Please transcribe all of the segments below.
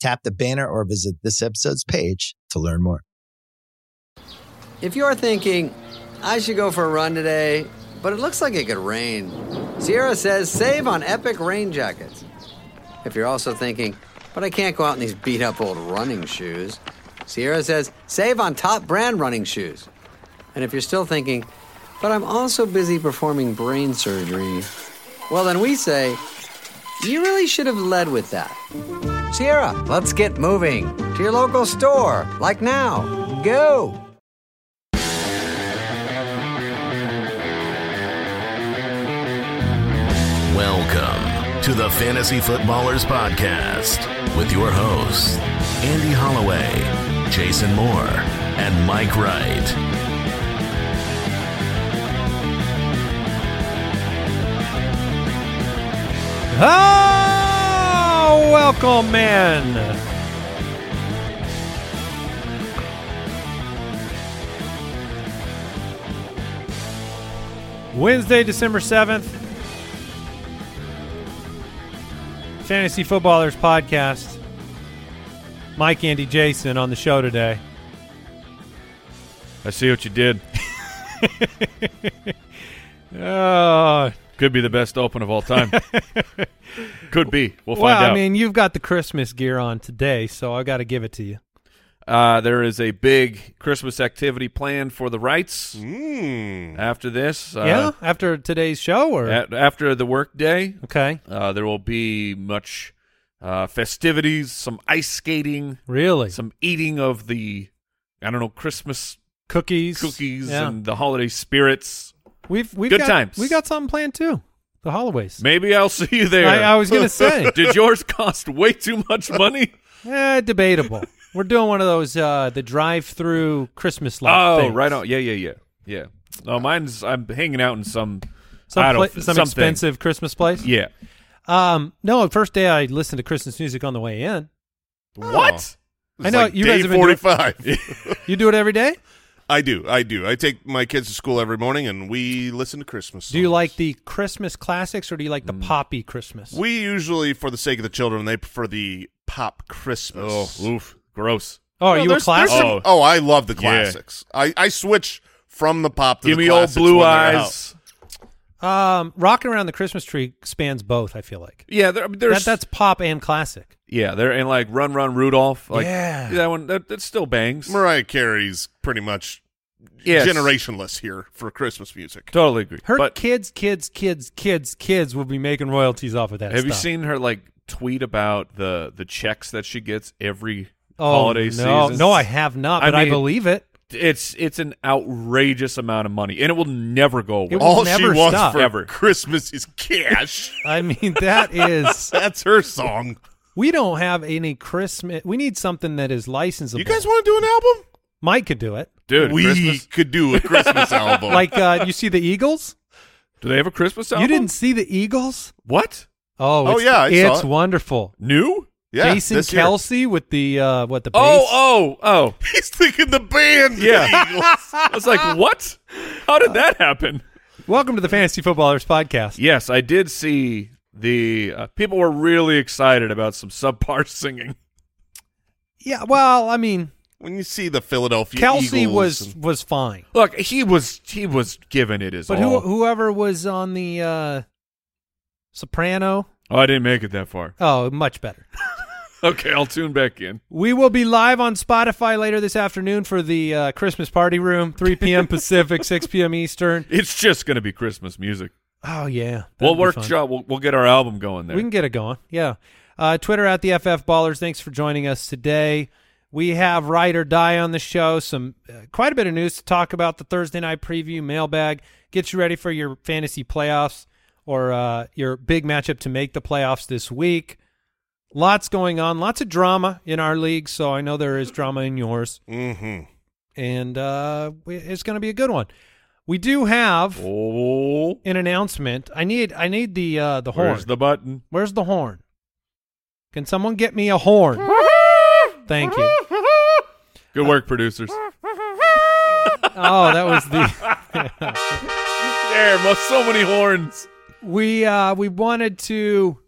Tap the banner or visit this episode's page to learn more. If you're thinking, I should go for a run today, but it looks like it could rain, Sierra says save on epic rain jackets. If you're also thinking, but I can't go out in these beat up old running shoes, Sierra says save on top brand running shoes. And if you're still thinking, but I'm also busy performing brain surgery, well, then we say, you really should have led with that. Sierra, let's get moving to your local store, like now. Go! Welcome to the Fantasy Footballers Podcast with your hosts, Andy Holloway, Jason Moore, and Mike Wright. Ah! welcome man. Wednesday, December 7th. Fantasy Footballers Podcast. Mike, Andy, Jason on the show today. I see what you did. oh, could be the best open of all time. Could be. We'll find well, out. I mean, you've got the Christmas gear on today, so I got to give it to you. Uh, there is a big Christmas activity planned for the Wrights mm. after this. Uh, yeah, after today's show, or at, after the work day. Okay. Uh, there will be much uh, festivities, some ice skating, really, some eating of the I don't know Christmas cookies, cookies, yeah. and the holiday spirits. We've we've good got, times. We got something planned too. The Holloways. Maybe I'll see you there. I, I was going to say, did yours cost way too much money? eh, debatable. We're doing one of those uh, the drive-through Christmas light. Oh, things. right on. Yeah, yeah, yeah, yeah. No, mine's I'm hanging out in some some, pla- some expensive Christmas place. Yeah. Um. No, first day I listened to Christmas music on the way in. What? Oh, I know like you day guys have been forty-five. Doing, you do it every day. I do. I do. I take my kids to school every morning, and we listen to Christmas. Songs. Do you like the Christmas classics, or do you like the Mm. poppy Christmas? We usually, for the sake of the children, they prefer the pop Christmas. Oh, oof, gross. oh, are No, you a there's- there's classic? some- Oh. oh, I love the Yeah. classics. I, I switch from the pop to Give the me old blue when they're out. eyes. Um, rocking around the Christmas tree spans both. I feel like Yeah, there, there's that, that's pop and classic. Yeah, they're in like Run Run Rudolph. Like, Yeah. that one that, that still bangs. Mariah Carey's pretty much Yes. generationless here for Christmas music. Totally agree. Her but kids, kids, kids, kids, kids will be making royalties off of that. have you seen her like tweet about the the checks that she gets every Oh holiday no, season? no, I have not, but I, mean- believe it. It's it's an outrageous amount of money, and it will never go away. It All she never wants stop. for Ever. Christmas is cash. I mean, that is. That's her song. We don't have any Christmas. We need something that is licensable. You guys want to do an album? Mike could do it. Dude, we Christmas, could do a Christmas album. Like uh, you see the Eagles. do they have a Christmas album? You didn't see the Eagles? what Oh, Oh, yeah, I saw it's it. wonderful. new? yeah, Jason this year. Kelce with the uh, what the bass. Oh, oh, oh! He's thinking the band. the Yeah. Eagles. I was like, what? How did that happen? Welcome to the Fantasy Footballers podcast. Yes, I did see the uh, people were really excited about some subpar singing. Yeah, well, I mean, when you see the Philadelphia Kelce Eagles was and- was fine, Look, he was he was giving it his but who, whoever was on the uh, soprano, oh, I didn't make it that far. oh, much better. Okay, I'll tune back in. We will be live on Spotify later this afternoon for the uh, Christmas party room, 3 p.m. Pacific, 6 p.m. Eastern. It's just going to be Christmas music. Oh yeah, We'll that'd work. Joe. We'll, we'll get our album going there. We can get it going. Yeah. Uh, Twitter at the FF Ballers. Thanks for joining us today. We have Ride or Die on the show. Some uh, quite a bit of news to talk about. The Thursday night preview mailbag. Get you ready for your fantasy playoffs or uh, your big matchup to make the playoffs this week. Lots going on. Lots of drama in our league. So I know there is drama in yours, Mm-hmm. and uh, it's going to be a good one. We do have oh, an announcement. I need I need the uh, the horn. where's the button? Where's the horn? Can someone get me a horn? Thank you. Good work, producers. Oh, that was the There, most so many horns. we uh we wanted to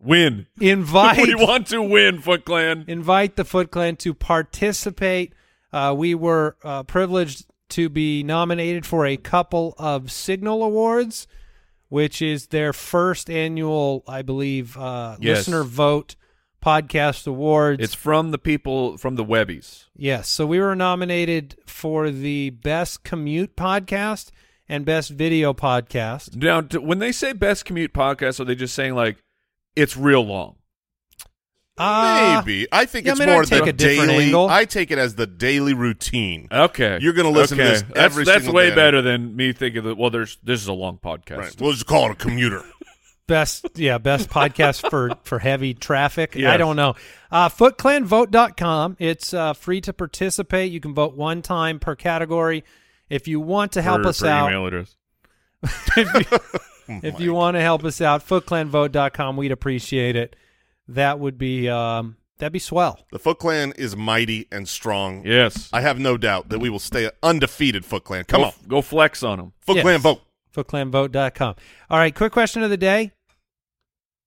Win. invite we want to win, Foot Clan. invite the Foot Clan to participate. Uh, we were uh, privileged to be nominated for a couple of Signal Awards, which is their first annual, I believe, uh, Yes. listener vote podcast awards. It's from the people from the Webbies. Yes. So we were nominated for the best commute podcast and best video podcast. Now, when they say best commute podcast, are they just saying like it's real long? Uh, Maybe. I think yeah, it's I mean, more take the a daily. angle. I take it as the daily routine. Okay, You're gonna listen to okay. this That's- every That's, single way day. better than me thinking that. Well, there's this is a long podcast. Right. We'll just call it a commuter. best yeah best podcast for for heavy traffic i don't know uh footclanvote.com it's uh free to participate you can vote one time per category if you want to help for, us for out Email address. if you, if you want to help us out footclanvote.com we'd appreciate it that would be um that'd be swell The Foot Clan is mighty and strong. Yes. I have no doubt that we will stay undefeated. Foot Clan, come go, on, go flex on them. Foot Yes. Clan, vote. footclanvote.com all right quick question of the day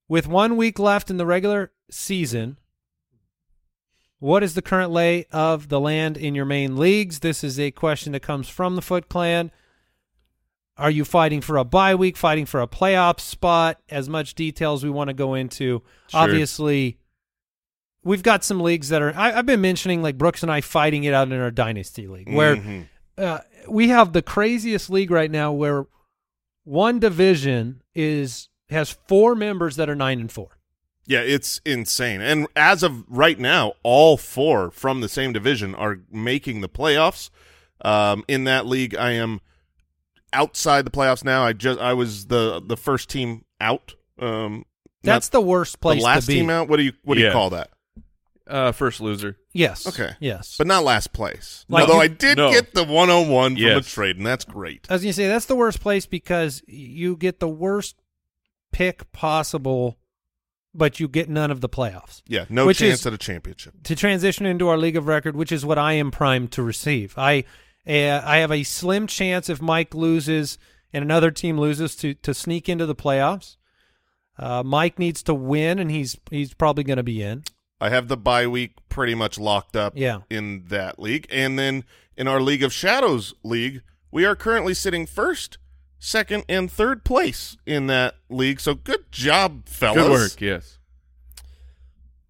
with one week left in the regular season What is the current lay of the land in your main leagues? This is a question that comes from the Foot Clan. Are you fighting for a bye week, fighting for a playoff spot? As much detail as we want to go into. Sure. Obviously, we've got some leagues that are. I, I've been mentioning like Brooks and I fighting it out in our dynasty league, where Mhm. uh, we have the craziest league right now, where one division is has four members that are nine and four. Yeah, it's insane. And as of right now, all four from the same division are making the playoffs. Um, in that league, I am outside the playoffs now. I just I was the the first team out. Um, That's the worst place the last to be. team out. What do you what do Yeah. you call that? Uh, first loser. Yes. Okay. Yes. But not last place. Like Although you- I did No. get the 101 from Yes. a trade, and that's great. I was gonna say that's the worst place because you get the worst pick possible, but you get none of the playoffs. Yeah, no Which chance is- at a championship. To transition into our league of record, which is what I am primed to receive. I uh, I have a slim chance if Mike loses and another team loses to to sneak into the playoffs. Uh, Mike needs to win, and he's he's probably going to be in. I have the bye week pretty much locked up Yeah. in that league. And then in our League of Shadows league, we are currently sitting first, second, and third place in that league. So good job, fellas. Good work. Yes.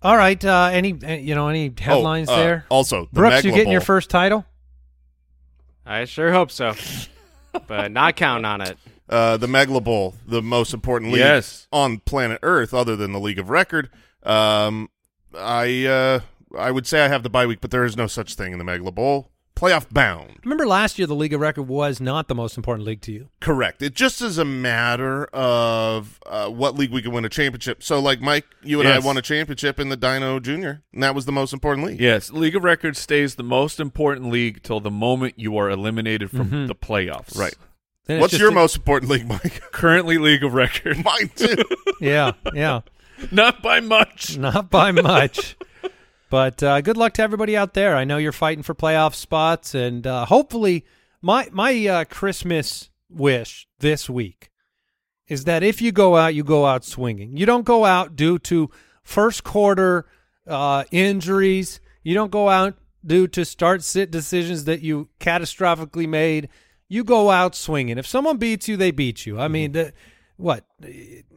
All right. Uh, any uh, you know any headlines Oh, uh, there? Also, the Brooks, you Megla getting your first title? I sure hope so, but not counting on it. uh, the Megla Bowl, the most important league Yes. on planet Earth, other than the League of Record. Um, I uh, I would say I have the bye week, but there is no such thing in the Megla Bowl. Playoff bound. Remember last year the league of record was not the most important league to you. Correct. It just is a matter of uh, what league we can win a championship. So, like Mike, you and Yes. I won a championship in the Dino Junior, and that was the most important league. Yes. League of Records stays the most important league till the moment you are eliminated from the playoffs. Right. Then What's your a- most important league, Mike? Currently, League of Record. Mine too. Yeah, yeah. Not by much. Not by much. But uh, good luck to everybody out there. I know you're fighting for playoff spots, and uh, hopefully, my my uh, Christmas wish this week is that if you go out, you go out swinging. You don't go out due to first quarter uh, injuries. You don't go out due to start sit decisions that you catastrophically made. You go out swinging. If someone beats you, they beat you. I mean, the, what?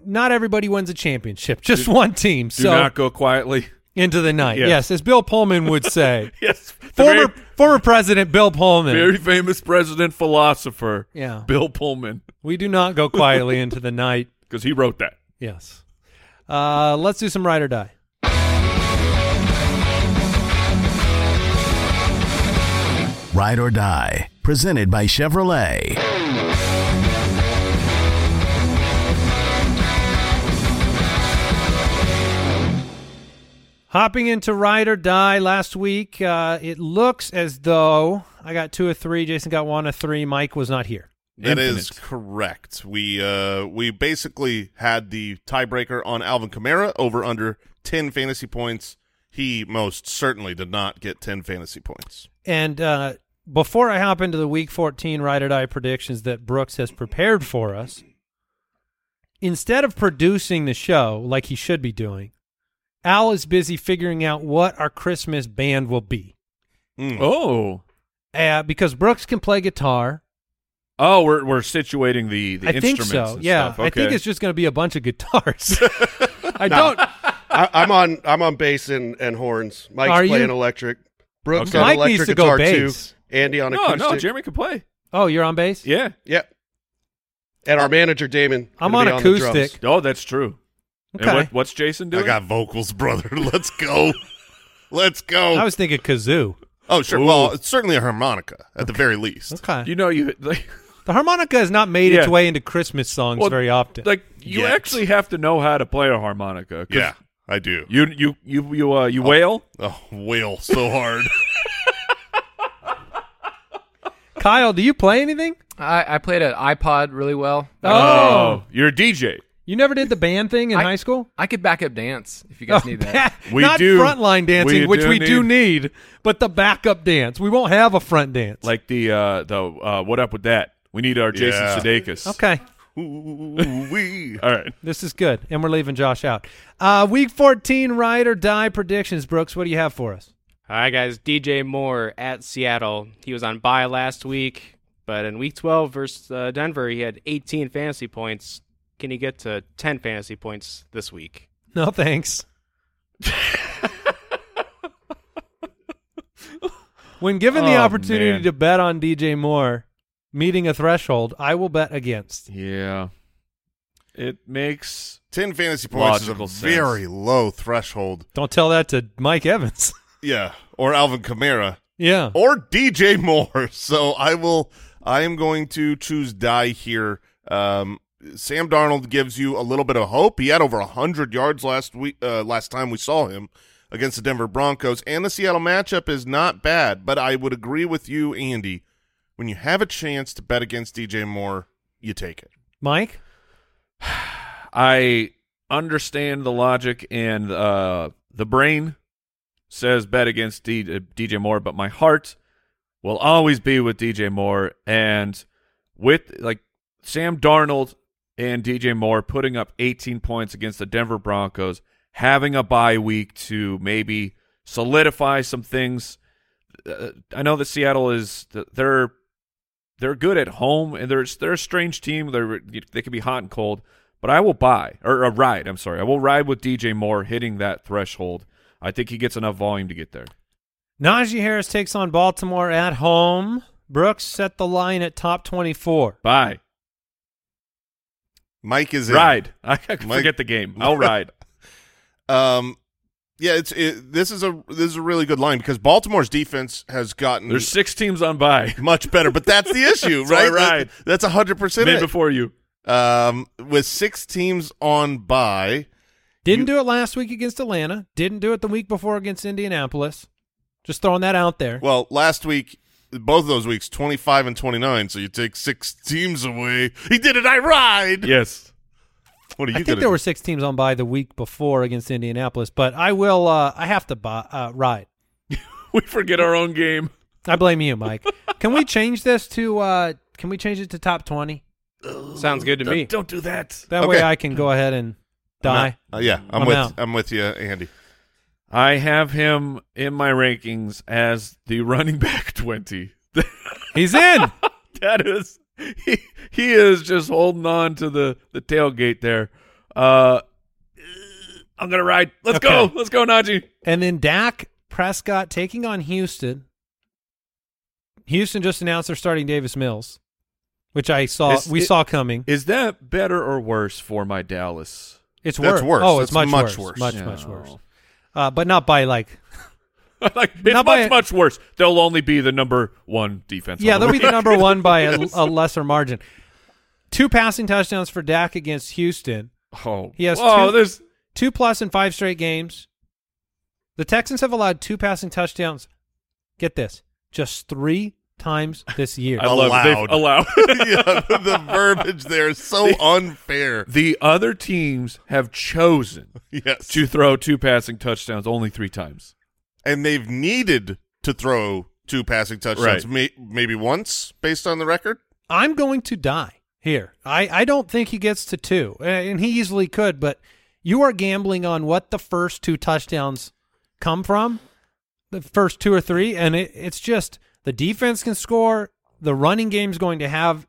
Not everybody wins a championship, just one team. Do so not go quietly. Into the night. Yes. Yes, as Bill Pullman would say. Yes. Former very, former President Bill Pullman. very famous president philosopher, yeah. Bill Pullman, We do not go quietly into the night. because he wrote that. Yes. Uh, let's do some ride or die. Ride or Die, presented by Chevrolet. Hopping into ride or die last week, uh, it looks as though I got two or three. Jason got one or three. Mike was not here. That is Infinite. correct. We uh we basically had the tiebreaker on Alvin Kamara over under 10 fantasy points. He most certainly did not get 10 fantasy points. And uh, before I hop into the Week 14 ride or die predictions that Brooks has prepared for us, instead of producing the show like he should be doing, Al is busy figuring out what our Christmas band will be. Mm. Oh. Uh, because Brooks can play guitar. Oh, we're we're situating the the I think so. and Yeah, stuff. I think it's just going to be a bunch of guitars. I don't. I, I'm on I'm on bass and, and horns. Mike's Are you? playing electric. Brooks Okay. on Mike electric needs to go guitar bass. too. Andy on no, acoustic. no. Jeremy can play. oh, you're on bass. Yeah. Yep. And our manager Damon. I'm gonna on be the drums. acoustic. Oh, that's true. Okay. And what, what's Jason doing? I got vocals, brother. Let's go. Let's go. I was thinking kazoo. oh, sure. Well, it's certainly a harmonica at the very least. Okay. You know, you like, the harmonica has not made its way into Christmas songs Well, very often. like you Yet. actually have to know how to play a harmonica. Yeah, I do. You you you you uh you wail. Oh, wail so hard. Kyle, do you play anything? I, I played an iPod really well. Oh. you're a DJ. You never did the band thing in I- high school? I could back up dance if you guys need that. We Not do. frontline dancing, We which do we do need, but the backup dance. We won't have a front dance. Like the uh the uh what up with that? We need our Jason Yeah. Sudeikis. okay, Ooh-wee. All right. this is good, and we're leaving Josh out. Uh, week 14 ride or die predictions. Brooks, what do you have for us? All right, guys. DJ Moore at Seattle. He was on bye last week, but in week 12 versus uh, Denver, he had 18 fantasy points. Can you get to 10 fantasy points this week? No thanks. when given the Oh, opportunity man. to bet on DJ Moore meeting a threshold, I will bet against. Yeah. It makes 10 fantasy points is a sense. very low threshold. Don't tell that to Mike Evans. Yeah. Or Alvin Kamara. yeah. Or DJ Moore. So I will I am going to choose die here. Um Sam Darnold gives you a little bit of hope. He had over 100 yards last week uh, last time we saw him against the Denver Broncos and the Seattle matchup is not bad, but I would agree with you Andy. When you have a chance to bet against DJ Moore, you take it. Mike? I understand the logic and uh, the brain says bet against D- uh, DJ Moore, but my heart will always be with DJ Moore and with like Sam Darnold and DJ Moore putting up 18 points against the Denver Broncos, having a bye week to maybe solidify some things. Uh, I know that Seattle is they're they're good at home and they're they're a strange team. They're they can be hot and cold, but I will buy or uh, ride. I'm sorry, I will ride with DJ Moore hitting that threshold. I think he gets enough volume to get there. Najee Harris takes on Baltimore at home. Brooks set the line at top 24. Buy Mike is in. ride. I can Mike- forget the game. I'll ride. Um, yeah, it's it, this is a this is a really good line because Baltimore's defense has gotten There's six teams on bye much better, but that's the issue, So I right? That- ride. that's a hundred percent. Made before you. Um, with six teams on bye, Didn't do it last week against Atlanta. Didn't do it the week before against Indianapolis. Just throwing that out there. well, last week, both of those weeks, twenty five and twenty nine. So you take six teams away. He did it. I ride. Yes. What are you I think there do? were six teams on bye the week before against Indianapolis, but I will. Uh, I have to buy, uh, ride. We forget our own game. I blame you, Mike. Can we change this to? Uh, can we change it to top twenty? Sounds good to Don't, me. don't do that. That Okay. way, I can go ahead and die. Uh, yeah, I'm, I'm with out. I'm with you, Andy. I have him in my rankings as the running back 20. He's in. that is he he is just holding on to the the tailgate there. Uh, I'm gonna ride. Let's Okay. go. Let's go, Najee. And then Dak Prescott taking on Houston. Houston just announced they're starting Davis Mills, which I saw Is we it- saw coming. Is that better or worse for my Dallas? It's That's worse. worse. Oh, it's That's much, much worse. worse. Much No. much worse. Uh, but not by like like it's Not much much worse. They'll only be the number one defense. yeah, on they'll be the number one by a, a lesser margin. Two passing touchdowns for Dak against Houston. Oh, He has Whoa, two- there's Two plus in five straight games. The Texans have allowed two passing touchdowns. Get this, just three times this year. I love it. They've Allowed. allowed. yeah, the verbiage there is so unfair. the other teams have chosen Yes. to throw two passing touchdowns only three times. and they've needed to throw two passing touchdowns, Right. may, maybe once based on the record. I'm going to die here. I, I don't think he gets to two, Uh, and he easily could, but you are gambling on what the first two touchdowns come from, the first two or three, and it, it's just the defense can score. The running game's going to have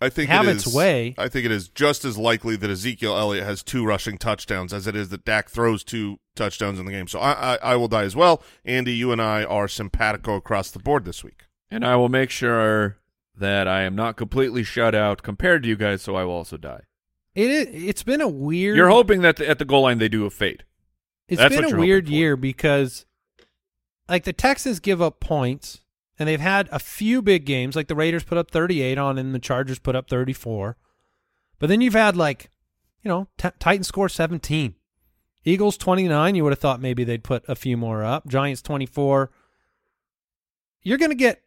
I think Have it its is- way. I think it is just as likely that Ezekiel Elliott has two rushing touchdowns as it is that Dak throws two touchdowns in the game. So I, I, I will die as well. Andy, you and I are simpatico across the board this week. And I will make sure that I am not completely shut out compared to you guys, so I will also die. It it's been a weird. You're hoping that at the goal line they do a fade. It's That's been a weird year because, like, the Texans give up points, and they've had a few big games. Like the Raiders put up 38 on, and the Chargers put up 34. But then you've had like, you know, t- Titans score 17, Eagles 29. You would have thought maybe they'd put a few more up. Giants 24. You're going to get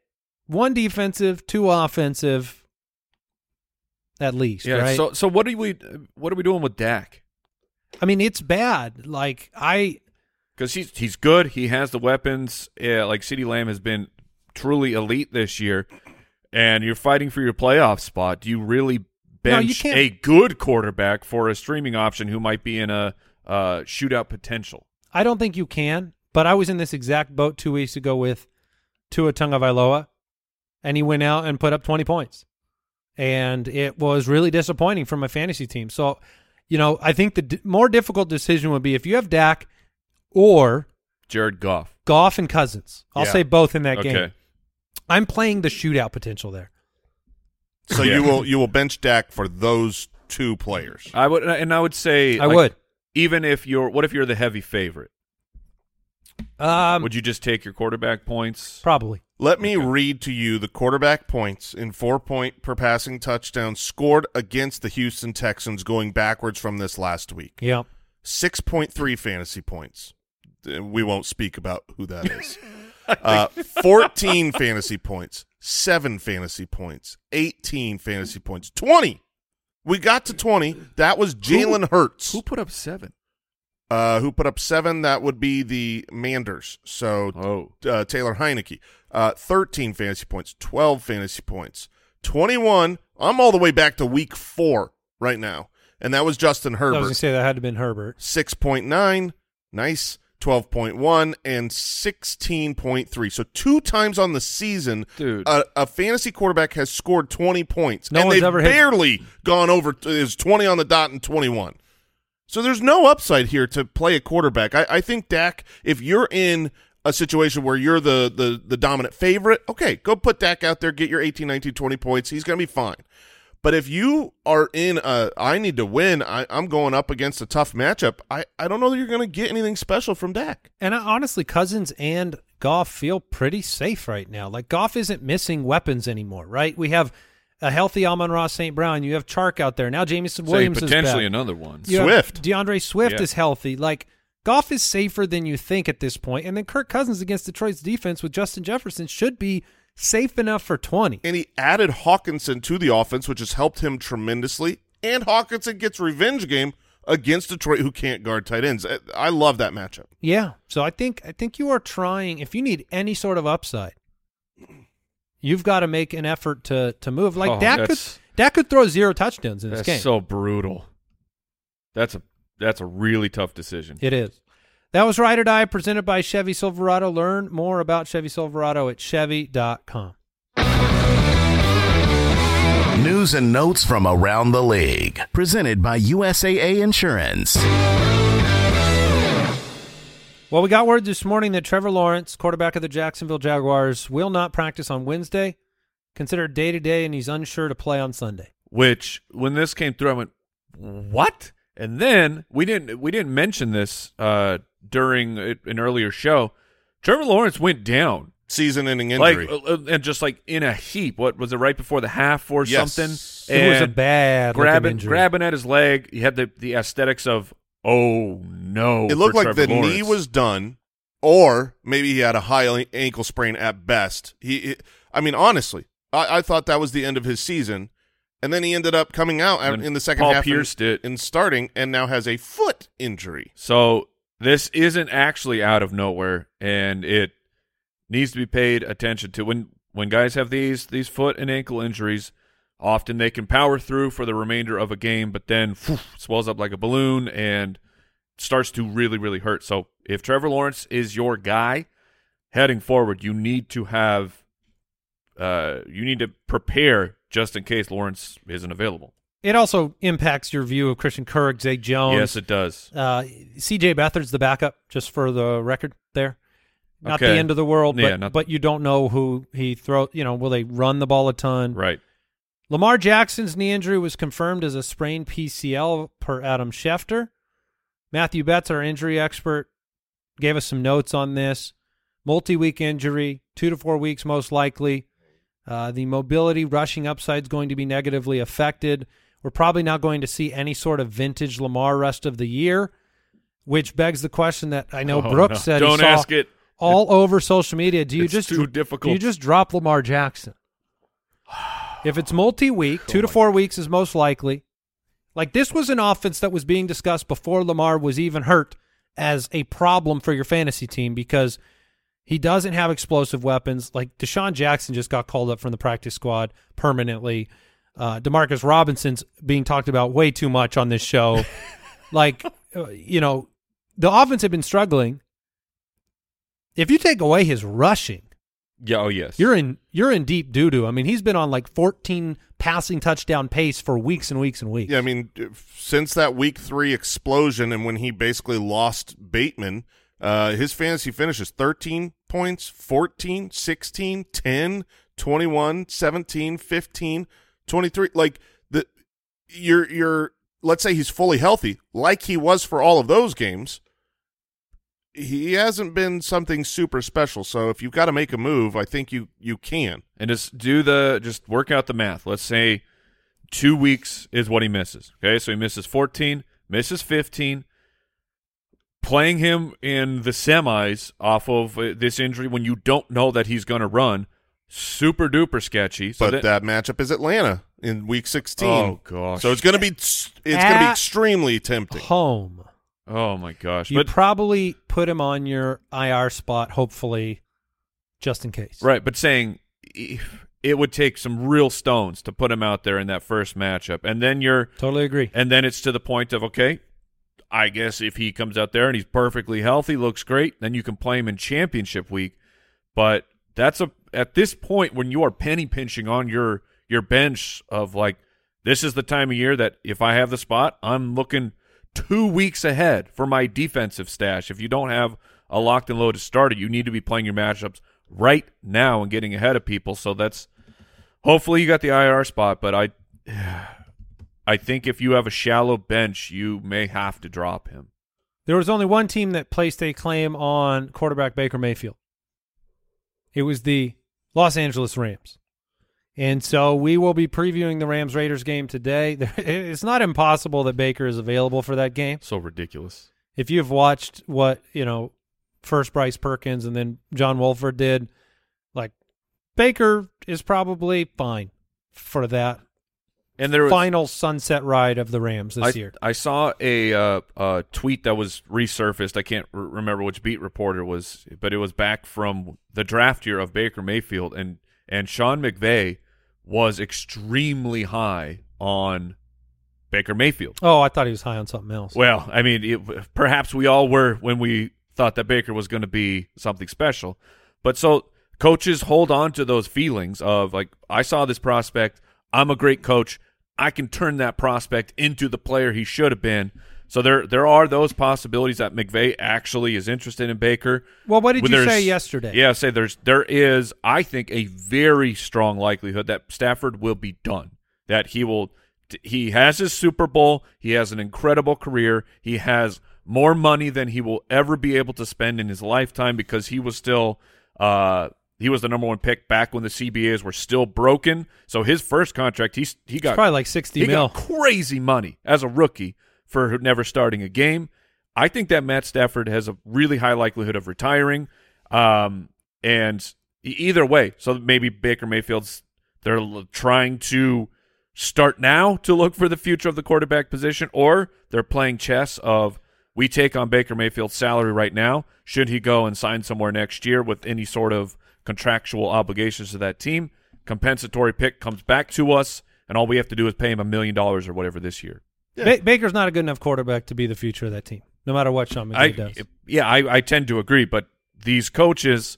one defensive, two offensive, at least, Yeah. right? So so what are we what are we doing with Dak? I mean, it's bad. Like I. Because he's he's good. He has the weapons. Yeah, like CeeDee Lamb has been truly elite this year, and you're fighting for your playoff spot. Do you really No, you bench a good quarterback for a streaming option who might be in a uh, shootout potential? I don't think you can, but I was in this exact boat two weeks ago with Tua Tagovailoa, and he went out and put up 20 points. And it was really disappointing for my fantasy team. So, you know, I think the d- more difficult decision would be if you have Dak or Jared Goff. Goff and Cousins. I'll Yeah. say both in that Okay. game. I'm playing the shootout potential there. So Yeah. you will you will bench Dak for those two players. I would, and I would say, I like, would. even if you're. What if you're the heavy favorite? Um, would you just take your quarterback points? probably. Let me read to you the quarterback points in four point per passing touchdown scored against the Houston Texans going backwards from this last week. Yeah. 6.3 fantasy points. Uh, We won't speak about who that is. uh, 14 fantasy points, 7 fantasy points, 18 fantasy points, 20. We got to 20. That was Jalen Hurts. Who put up seven? Uh, who put up 7? That would be the Manders. So Oh, uh, Taylor Heinicke. Uh, 13 fantasy points, 12 fantasy points, 21. I'm all the way back to week 4 right now. And that was Justin I was going Herbert. to say that had to have been Herbert. 6.9, nice, 12.1, and 16.3. So two times on the season, Dude. a, a fantasy quarterback has scored 20 points. No and they've ever hit- barely gone over, is 20 on the dot and 21. So there's no upside here to play a quarterback. I, I think Dak, if you're in a situation where you're the, the, the dominant favorite, okay, go put Dak out there, get your 18, 19, 20 points. He's going to be fine. But if you are in a, I need to win, I, I'm going up against a tough matchup, I, I don't know that you're going to get anything special from Dak. And I, honestly, Cousins and Goff feel pretty safe right now. Like Goff isn't missing weapons anymore, right? We have a healthy Amon-Ra St. Brown. You have Chark out there now. Jameson say Williams potentially is back. another one. You Swift. DeAndre Swift Yeah. is healthy. Like Goff is safer than you think at this point. And then Kirk Cousins against Detroit's defense with Justin Jefferson should be safe enough for twenty. And he added Hockenson to the offense, which has helped him tremendously. And Hockenson gets revenge game against Detroit, who can't guard tight ends. I- I love that matchup. Yeah. So I think I think you are trying. If you need any sort of upside, you've got to make an effort to to move. Like Oh, Dak could that's- Dak could throw zero touchdowns in this That's game. so brutal. That's a that's a really tough decision. It is. That was Ride or Die presented by Chevy Silverado. Learn more about Chevy Silverado at Chevy.com. News and notes from around the league. Presented by USAA Insurance. Well, we got word this morning that Trevor Lawrence, quarterback of the Jacksonville Jaguars, will not practice on Wednesday, considered day to day, and he's unsure to play on Sunday. Which when this came through, I went, "What?" And then we didn't we didn't mention this uh, during an earlier show. Trevor Lawrence went down Season-ending injury. like uh, uh, and just like in a heap. What was it right before the half or Yes. something? It was a And bad grabbing injury. grabbing at his leg. He had the the aesthetics of oh no. it looked for like Trevor the knee was done, or maybe he had a high ankle sprain at best. He, he- I mean, honestly, I, I thought that was the end of his season, and then he ended up coming out And in the second Paul half and- pierced it. and starting, and now has a foot injury. So this isn't actually out of nowhere, and it needs to be paid attention to. When when guys have these these foot and ankle injuries, often they can power through for the remainder of a game, but then phew, swells up like a balloon and starts to really really hurt. So if Trevor Lawrence is your guy heading forward, you need to have uh you need to prepare just in case Lawrence isn't available. It also impacts your view of Christian Kirk, Zay Jones. yes, it does. Uh, CJ Beathard's the backup, just for the record there. Not the end of the world, but, Yeah, not- but you don't know who he throw. You know, will they run the ball a ton? Right. Lamar Jackson's knee injury was confirmed as a sprained PCL per Adam Schefter. Matthew Betz, our injury expert, gave us some notes on this. Multi-week injury, two to four weeks most likely. Uh, the mobility rushing upside is going to be negatively affected. We're probably not going to see any sort of vintage Lamar rest of the year, which begs the question that I know Oh, Brooks no. said Don't ask it. all over social media. Do you It's just too difficult. Do you just drop Lamar Jackson? If it's multi-week, Oh two to four weeks is most likely. Like this was an offense that was being discussed before Lamar was even hurt as a problem for your fantasy team because he doesn't have explosive weapons. Like DeSean Jackson just got called up from the practice squad permanently. Uh, Demarcus Robinson's being talked about way too much on this show. like, uh, you know, the offense had been struggling. If you take away his rushing, Yeah, oh yes. you're in you're in deep doo doo. I mean, he's been on like 14 passing touchdown pace for weeks and weeks and weeks. Yeah, I mean, since that week three explosion and when he basically lost Bateman, uh, his fantasy finishes 13 points, 14, 16, 10, 21, 17, 15, 23. Like the you're you're let's say he's fully healthy, like he was for all of those games. He hasn't been something super special. So if you've got to make a move, I think you you can. and just do the just work out the math. Let's say two weeks is what he misses. Okay, so he misses 14, misses 15. Playing him in the semis off of uh, this injury when you don't know that he's going to run, super duper sketchy. So but that, that matchup is Atlanta in week 16. Oh, gosh. So it's going to be it's going to be extremely tempting. Home. oh my gosh! You But probably put him on your IR spot, hopefully, just in case. Right, but saying it would take some real stones to put him out there in that first matchup, and then you're Totally agree. and then it's to the point of okay, I guess if he comes out there and he's perfectly healthy, looks great, then you can play him in championship week. But that's a at this point when you are penny pinching on your your bench of like this is the time of year that if I have the spot, I'm looking two weeks ahead for my defensive stash. If you don't have a locked and loaded starter, you need to be playing your matchups right now and getting ahead of people. So that's hopefully you got the IR spot, but I I think if you have a shallow bench, you may have to drop him. There was only one team that placed a claim on quarterback Baker Mayfield. It was the Los Angeles Rams. And so we will be previewing the Rams Raiders game today. It's not impossible that Baker is available for that game. So ridiculous. If you've watched what, you know, first Bryce Perkins and then John Wolford did, like Baker is probably fine for that And there was final sunset ride of the Rams this I, year. I saw a uh, uh, tweet that was resurfaced. I can't r- remember which beat reporter it was, but it was back from the draft year of Baker Mayfield, and and Sean McVay was extremely high on Baker Mayfield. Oh, I thought he was high on something else. Well, I mean, it, perhaps we all were when we thought that Baker was going to be something special. But so coaches hold on to those feelings of like, I saw this prospect. I'm a great coach. I can turn that prospect into the player he should have been. So there there are those possibilities that McVay actually is interested in Baker. Well, what did When you say yesterday? Yeah, say there's there is I think a very strong likelihood that Stafford will be done. That he will he has his Super Bowl, he has an incredible career, he has more money than he will ever be able to spend in his lifetime because he was still uh he was the number one pick back when the CBAs were still broken. So his first contract, he he got probably like 60 he mil. crazy money as a rookie for never starting a game. I think that Matt Stafford has a really high likelihood of retiring. Um, and either way, so maybe Baker Mayfield's they're trying to start now to look for the future of the quarterback position, or they're playing chess of we take on Baker Mayfield's salary right now. Should he go and sign somewhere next year with any sort of contractual obligations to that team? Compensatory pick comes back to us, and all we have to do is pay him a million dollars or whatever this year. Ba- Baker's not a good enough quarterback to be the future of that team, no matter what Sean McVay I, does. yeah, I, I tend to agree, but these coaches,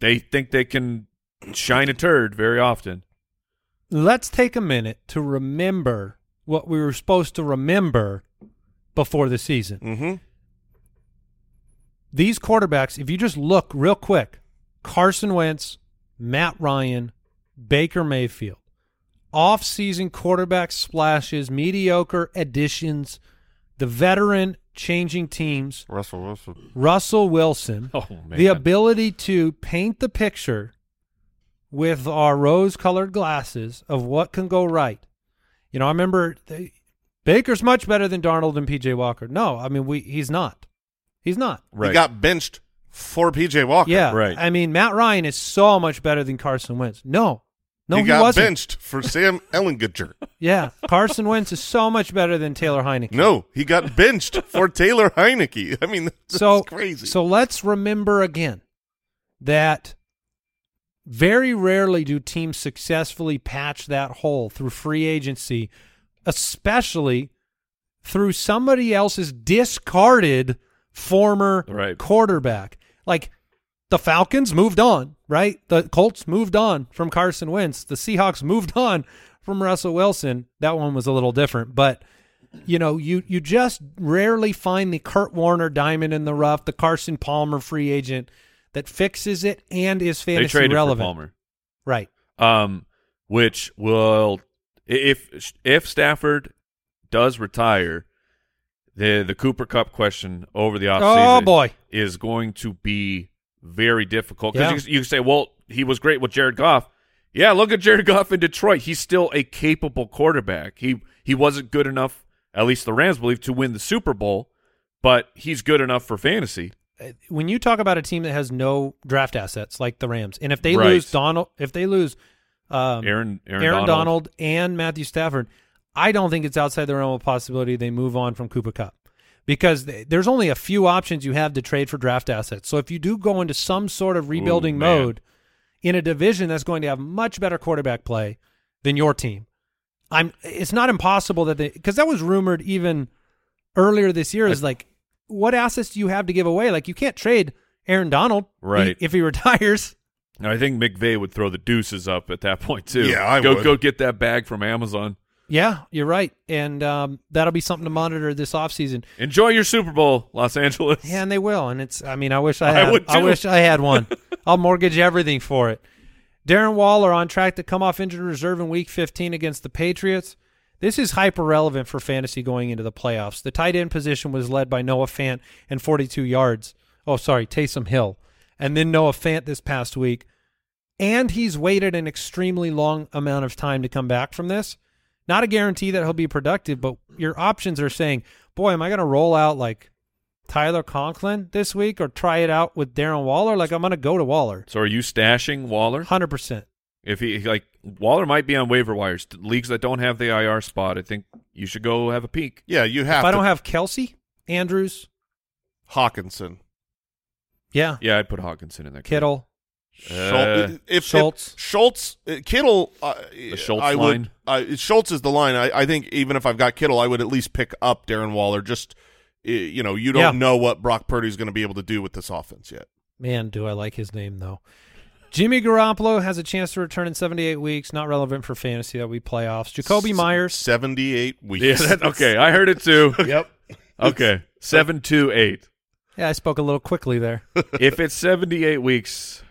they think they can shine a turd very often. Let's take a minute to remember what we were supposed to remember before the season. Mm-hmm. These quarterbacks, if you just look real quick, Carson Wentz, Matt Ryan, Baker Mayfield, off-season quarterback splashes, mediocre additions, the veteran changing teams, Russell Wilson. Russell Wilson, Oh man, the ability to paint the picture with our rose-colored glasses of what can go right. You know, I remember they, Baker's much better than Darnold and PJ Walker. No, I mean we he's not. He's not. right? He got benched for PJ Walker. Yeah, right. I mean Matt Ryan is so much better than Carson Wentz. No, no, he he, got wasn't. benched for Sam Ehlinger. Yeah, Carson Wentz is so much better than Taylor Heinicke. No, he got benched for Taylor Heinicke. I mean, that's so crazy. So let's remember again that very rarely do teams successfully patch that hole through free agency, especially through somebody else's discarded former Right. quarterback. Like the Falcons moved on, right? The Colts moved on from Carson Wentz. The Seahawks moved on from Russell Wilson. That one was a little different, but you know, you you just rarely find the Kurt Warner diamond in the rough, the Carson Palmer free agent that fixes it and is they fantasy traded relevant. for Palmer, Right. um, which will if if Stafford does retire, the the Cooper Kupp question over the offseason Oh boy. is going to be very difficult Yeah. because you, you can say, well, he was great with Jared Goff. Yeah, look at Jared Goff in Detroit. He's still a capable quarterback. He he wasn't good enough, at least the Rams believe, to win the Super Bowl, but he's good enough for fantasy. When you talk about a team that has no draft assets like the Rams, and if they Right. lose Donald, if they lose um, Aaron Aaron, Aaron, Donald. Donald. and Matthew Stafford, I don't think it's outside the realm of possibility they move on from Cooper Kupp because th- there's only a few options you have to trade for draft assets. So if you do go into some sort of rebuilding man. mode in a division that's going to have much better quarterback play than your team, I'm. It's not impossible that they because that was rumored even earlier this year. Is like, what assets do you have to give away? Like you can't trade Aaron Donald Right. if he retires. I think McVay would throw the deuces up at that point too. Yeah, I go would. go get that bag from Amazon. Yeah, you're right. And um, that'll be something to monitor this offseason. Enjoy your Super Bowl, Los Angeles. Yeah, and they will. And it's I mean, I wish I I had would I wish I had one. I'll mortgage everything for it. Darren Waller on track to come off injured reserve in week 15 against the Patriots. This is hyper relevant for fantasy going into the playoffs. The tight end position was led by Noah Fant and 42 yards. Oh, sorry, Taysom Hill. And then Noah Fant this past week. And he's waited an extremely long amount of time to come back from this. Not a guarantee that he'll be productive, but your options are saying, boy, am I going to roll out like Tyler Conklin this week or try it out with Darren Waller? Like, I'm going to go to Waller. So are you stashing Waller? 100%. If he like Waller might be on waiver wires. Leagues that don't have the IR spot, I think you should go have a peek. yeah, you have If I don't have Kelce, Andrews, Hockenson. yeah, Yeah, I'd put Hockenson in there. Kittle, Uh, Schul- if, Schultz. if Schultz, uh, Kittle, uh, The Schultz I line? would. Uh, Schultz is the line. I, I think even if I've got Kittle, I would at least pick up Darren Waller. Just uh, you know, you don't Yeah. know what Brock Purdy is going to be able to do with this offense yet. Man, do I like his name though. Jimmy Garoppolo has a chance to return in 78 weeks. Not relevant for fantasy. That will be playoffs. Jakobi Meyers. 78 weeks. Yeah, that, okay. I heard it too. Yep. Okay, seven two eight. Yeah, I spoke a little quickly there. If it's seventy eight weeks,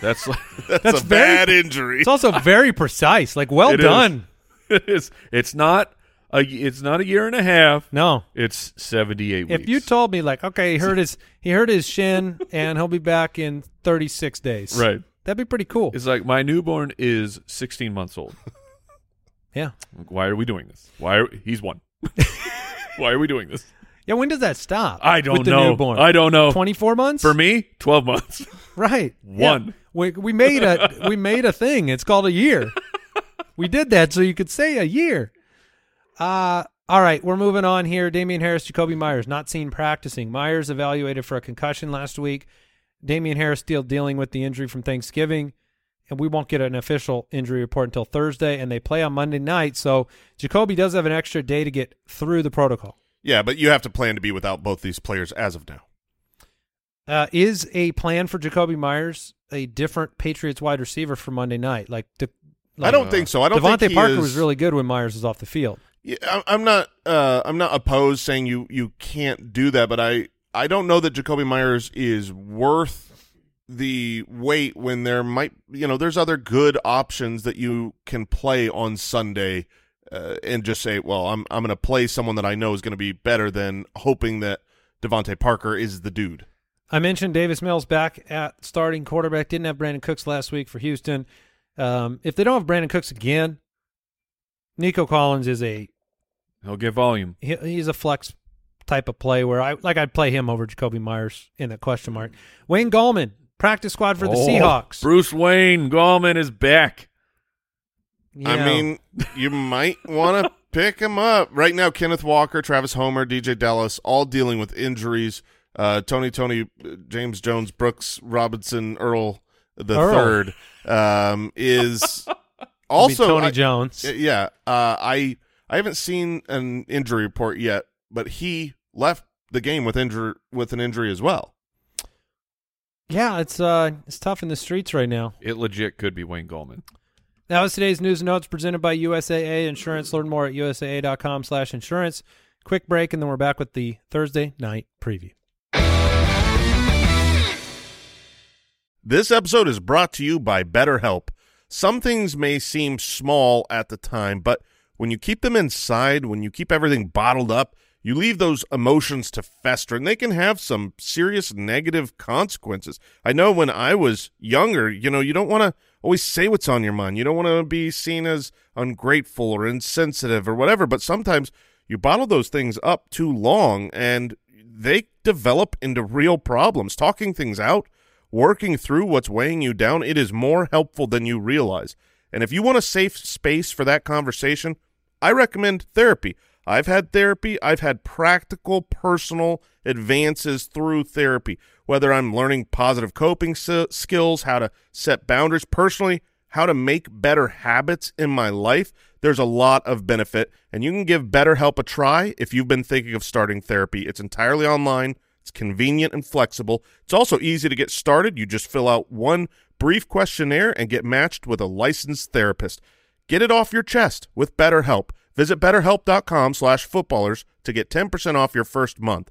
that's like, That's, That's a very- bad injury. It's also very precise. Like, well It is. done. it is. It's not a. It's not a year and a half. No. It's seventy eight weeks. If you told me like, okay, he hurt his he hurt his shin and he'll be back in 36 days. right, That'd be pretty cool. it's like my newborn is sixteen months old. Yeah. Why are we doing this? Why are he's one? Why are we doing this? Yeah, when does that stop? I don't with the know. Newborn? I don't know. 24 months? For me, twelve months. Right. One. Yeah. We we made a we made a thing. It's called a year. we did that so you could say a year. Uh all right, we're moving on here. Damien Harris, Jakobi Meyers, not seen practicing. Meyers evaluated for a concussion last week. Damien Harris still dealing with the injury from Thanksgiving, and we won't get an official injury report until Thursday, and they play on Monday night. So Jakobi does have an extra day to get through the protocol. Yeah, but you have to plan to be without both these players as of now. Uh, is a plan for Jakobi Meyers a different Patriots wide receiver for Monday night? Like, De- I don't think so. I don't DeVante Parker is- was really good when Meyers was off the field. Yeah, I'm not. Uh, I'm not opposed saying you you can't do that, but I I don't know that Jakobi Meyers is worth the wait when there might you know there's other good options that you can play on Sunday uh, and just say, well, I'm I'm going to play someone that I know is going to be better than hoping that DeVante Parker is the dude. I mentioned Davis Mills back at starting quarterback. Didn't have Brandin Cooks last week for Houston. Um, if they don't have Brandin Cooks again, Nico Collins is a He'll get volume. he, he's a flex type of play where I like I'd play him over Jakobi Meyers in that question mark. Wayne Gallman practice squad for the Oh, Seahawks. Bruce Wayne Gallman is back. Yeah. I mean, you might want to pick him up right now. Kenneth Walker, Travis Homer, DeeJay Dallas, all dealing with injuries. Uh, Tony, Tony, uh, James Jones, Brooks Robinson, Earl the Earl. third um, is I mean, also Tony I- Jones. Yeah, uh, I I haven't seen an injury report yet, but he left the game with injury with an injury as well. Yeah, it's uh it's tough in the streets right now. It legit could be Wayne Gallman. That was today's news and notes presented by USAA Insurance. Learn more at usaa.com slash insurance. Quick break, and then we're back with the Thursday night preview. This episode is brought to you by BetterHelp. Some things may seem small at the time, but when you keep them inside, when you keep everything bottled up, you leave those emotions to fester, and they can have some serious negative consequences. I know when I was younger, you know, you don't want to always say what's on your mind. You don't want to be seen as ungrateful or insensitive or whatever, but sometimes you bottle those things up too long and they develop into real problems. Talking things out, working through what's weighing you down, it is more helpful than you realize. And if you want a safe space for that conversation, I recommend therapy. I've had therapy. I've had practical, personal advances through therapy, whether I'm learning positive coping skills, how to set boundaries personally, how to make better habits in my life. There's a lot of benefit, and you can give BetterHelp a try if you've been thinking of starting therapy. It's entirely online. It's convenient and flexible. It's also easy to get started. You just fill out one brief questionnaire and get matched with a licensed therapist. Get it off your chest with BetterHelp. Visit betterhelp.com slash footballers to get 10% off your first month.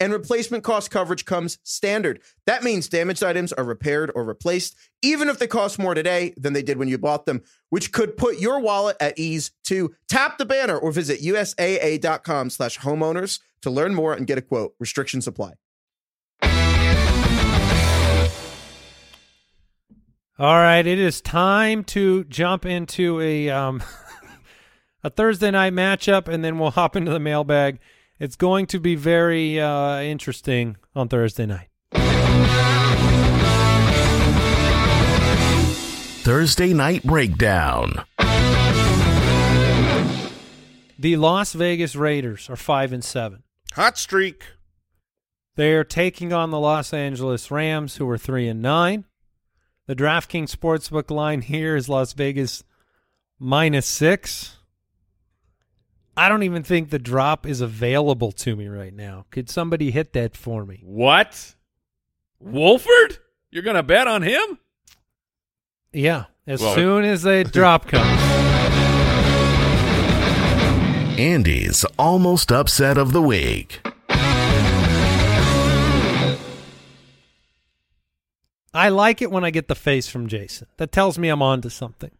and replacement cost coverage comes standard. That means damaged items are repaired or replaced, even if they cost more today than they did when you bought them, which could put your wallet at ease too. Tap the banner or visit usaa.com slash homeowners to learn more and get a quote. Restrictions apply. All right, it is time to jump into a um, a Thursday night matchup, and then we'll hop into the mailbag. It's going to be very uh, interesting on Thursday night. Thursday Night Breakdown. The Las Vegas Raiders are five and seven. Hot streak. They're taking on the Los Angeles Rams, who are three and nine. The DraftKings Sportsbook line here is Las Vegas minus six. I don't even think the drop is available to me right now. Could somebody hit that for me? What? Wolford? You're going to bet on him? Yeah, as Well- soon as the drop comes. Andy's almost upset of the week. I like it when I get the face from Jason. That tells me I'm on to something.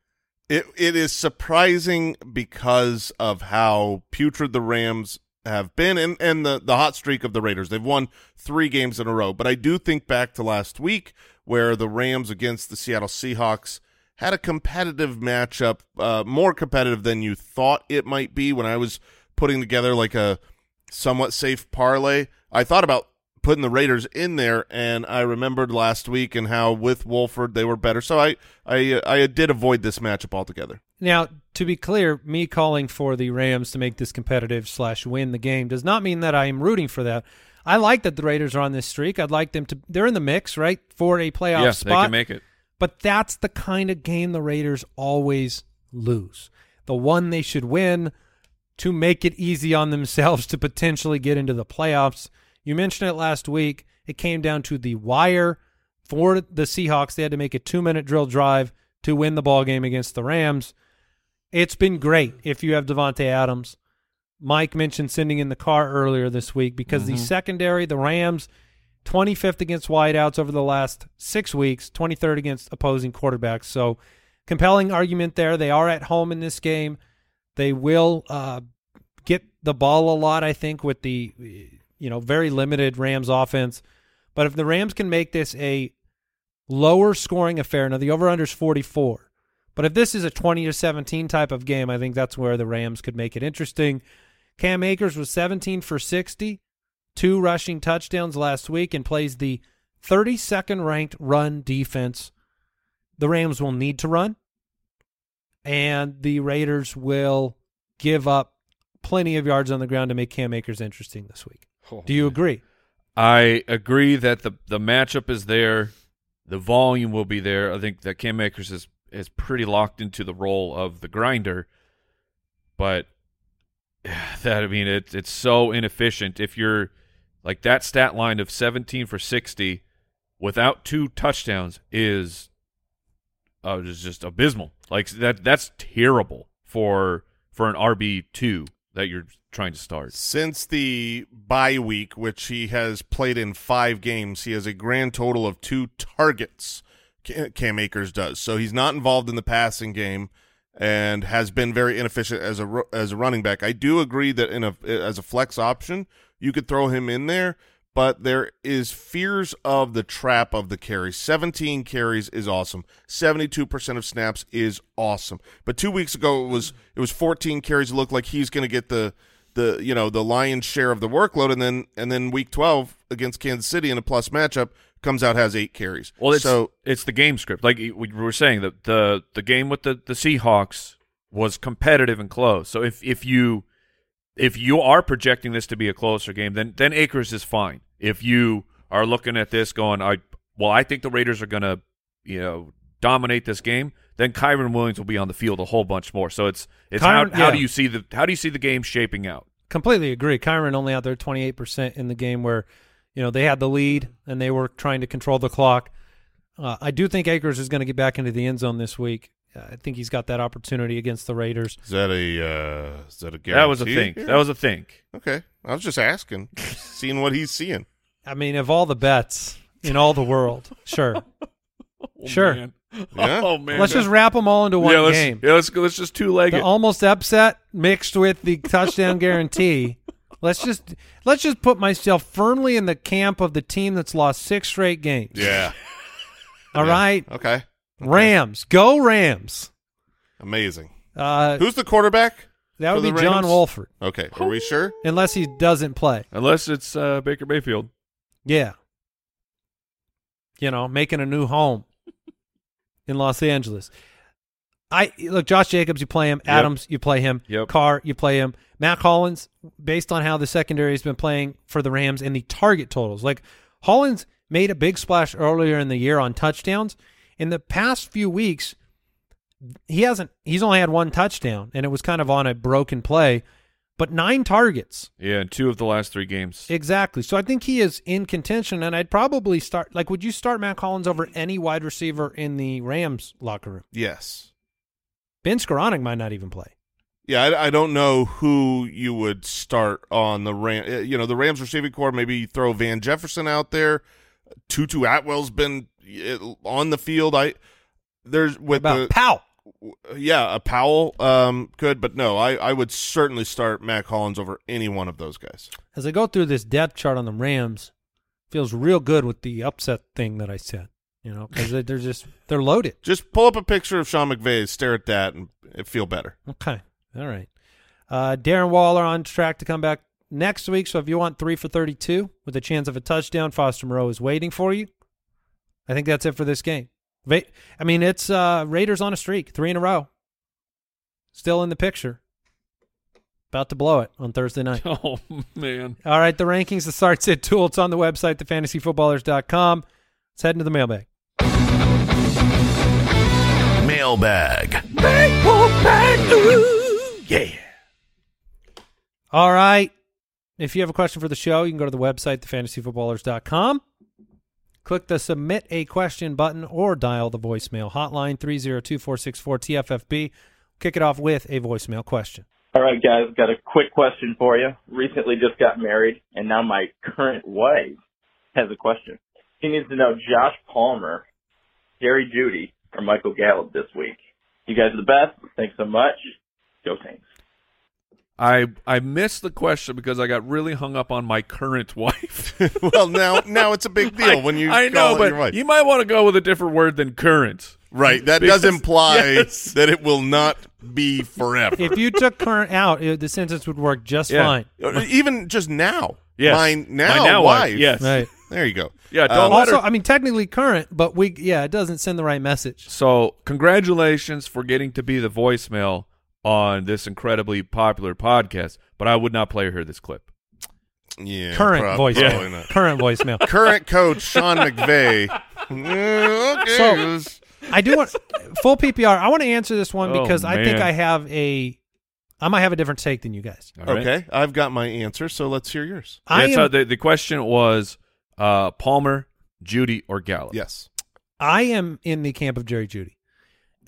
It it is surprising because of how putrid the Rams have been and, and the, the hot streak of the Raiders. They've won three games in a row. But I do think back to last week where the Rams against the Seattle Seahawks had a competitive matchup, uh, more competitive than you thought it might be when I was putting together like a somewhat safe parlay. I thought about putting the Raiders in there, and I remembered last week and how with Wolford they were better. So I I I did avoid this matchup altogether. Now, to be clear, me calling for the Rams to make this competitive slash win the game does not mean that I am rooting for that. I like that the Raiders are on this streak. I'd like them to. They're in the mix, right, for a playoff yes, spot. they can make it. But that's the kind of game the Raiders always lose. The one they should win to make it easy on themselves to potentially get into the playoffs. You mentioned it last week. It came down to the wire for the Seahawks. They had to make a two-minute drill drive to win the ball game against the Rams. It's been great if you have Davante Adams. Mike mentioned sending in the Carr earlier this week because the secondary, the Rams, 25th against wideouts over the last six weeks, 23rd against opposing quarterbacks. So, compelling argument there. They are at home in this game. They will uh, get the ball a lot, I think, with the you know very limited Rams offense. But if the Rams can make this a lower scoring affair, now the over under is 44. But if this is a 20 to 17 type of game, I think that's where the Rams could make it interesting. Cam Akers was 17 for 60, two rushing touchdowns last week, and plays the 32nd ranked run defense. The Rams will need to run, and the Raiders will give up plenty of yards on the ground to make Cam Akers interesting this week. Do you agree? I agree that the the matchup is there, the volume will be there. I think that Cam Akers is is pretty locked into the role of the grinder, but that I mean it's it's so inefficient. If you're like that stat line of 17 for 60 without two touchdowns is uh, is just abysmal. Like that that's terrible for for an RB two that you're trying to start. Since the bye week, which he has played in five games, he has a grand total of two targets. Cam Akers does, so he's not involved in the passing game, and has been very inefficient as a as a running back. I do agree that in a as a flex option, you could throw him in there, but there is fears of the trap of the carries. 17 carries is awesome. 72% of snaps is awesome. But 2 weeks ago it was it was 14 carries it looked like he's going to get the the you know the lion's share of the workload and then and then week 12 against Kansas City in a plus matchup comes out has 8 carries. Well, it's so it's the game script. Like we were saying, the the the game with the the Seahawks was competitive and close. So if if you if you are projecting this to be a closer game, then then Akers is fine. If you are looking at this going, I well, I think the Raiders are going to you know dominate this game. Then Kyren Williams will be on the field a whole bunch more. So it's it's Kyren- how, how yeah. do you see the how do you see the game shaping out? Completely agree. Kyren only out there 28% in the game where, you know, they had the lead and they were trying to control the clock. Uh, I do think Akers is going to get back into the end zone this week. Uh, I think he's got that opportunity against the Raiders. is that a uh, is that a guarantee? That was a think. Yeah. That was a think. Okay. I was just asking, seeing what he's seeing. I mean, of all the bets in all the world, sure. sure. Man. Yeah. Oh man. Let's just wrap them all into one yeah, let's, game. Yeah, let's go. Let's just two leg The it. almost upset mixed with the touchdown guarantee. Let's just let's just put myself firmly in the camp of the team that's lost six straight games. Yeah. All Yeah. right, Okay. Rams, go Rams. Amazing. Uh, Who's the quarterback? that would be the John Wolford, Okay. Are we sure? unless he doesn't play. Unless it's uh, Baker Mayfield. Yeah, you know, making a new home in Los Angeles. I look Josh Jacobs, you play him. Adams, you play him. Yep. Carr, you play him. Mack Hollins, based on how the secondary has been playing for the Rams and the target totals, like Hollins made a big splash earlier in the year on touchdowns. In the past few weeks, he hasn't. He's only had one touchdown, and it was kind of on a broken play, but nine targets. Yeah, in two of the last three games. Exactly. So I think he is in contention, and I'd probably start. Like, would you start Mack Hollins over any wide receiver in the Rams locker room? Yes. Ben Skowronek might not even play. Yeah, I, I don't know who you would start on the Ram. uh, You know, the Rams receiving corps. Maybe throw Van Jefferson out there. Tutu Atwell's been on the field. I there's with About the Powell. yeah a Powell um could, but no, I I would certainly start Mack Hollins over any one of those guys. As I go through this depth chart on the Rams, feels real good with the upset thing that I said. You know, because they're just they're loaded. Just pull up a picture of Sean McVay, stare at that, and feel better. Okay, all right. Uh, Darren Waller on track to come back next week. So if you want three for thirty-two with a chance of a touchdown, Foster Moreau is waiting for you. I think that's it for this game. Va- I mean, it's uh, Raiders on a streak, three in a row. Still in the picture. About to blow it on Thursday night. Oh man. All right, the rankings, the start sit tool. It's on the website, thefantasyfootballers.com. Let's head into the mailbag. Mailbag. Yeah. All right. If you have a question for the show, you can go to the website, thefantasyfootballers.com. Click the submit a question button or dial the voicemail hotline 302-464-TFFB. Kick it off with a voicemail question. All right, guys, got a quick question for you. Recently just got married, and now my current wife has a question. She needs to know Josh Palmer, Jerry Jeudy, or Michael Gallup this week. You guys are the best. Thanks so much. Go Saints. I I missed the question because I got really hung up on my current wife. well, now now it's a big deal I, when you I call know, but your wife. you might want to go with a different word than current. right. That Because- does imply yes. that it will not be forever. If you took current out, it, the sentence would work just Yeah. fine. Uh, Even just now. Yes. My now, My now wife. wife, yes. Right. There you go. Yeah, don't Um, Also, her- I mean, technically current, but we, yeah, it doesn't send the right message. So, congratulations for getting to be the voicemail on this incredibly popular podcast. But I would not play her this clip. yeah, current prob- voicemail. probably not. Current voicemail. Current coach Sean McVay. Okay. So- I do want full PPR. I want to answer this one Oh, because I think. I have a, I might have a different take than you guys. All right? okay, I've got my answer, so let's hear yours. I Yeah, so am, the, the question was uh, Palmer, Jeudy, or Gallup. Yes. I am in the camp of Jerry Jeudy.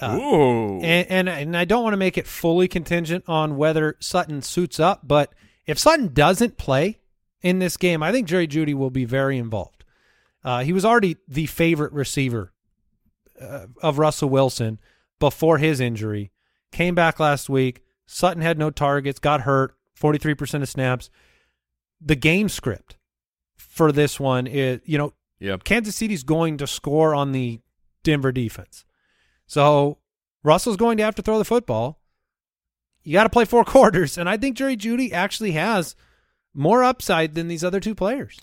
Uh, Ooh. and, and and I don't want to make it fully contingent on whether Sutton suits up, but if Sutton doesn't play in this game, I think Jerry Jeudy will be very involved. Uh, he was already the favorite receiver uh, of Russell Wilson before his injury. Came back last week. Sutton had no targets, got hurt, forty three percent of snaps. The game script for this one is, you know, Yep. Kansas City's going to score on the Denver defense. So Russell's going to have to throw the football. You got to play four quarters, and I think Jerry Jeudy actually has more upside than these other two players.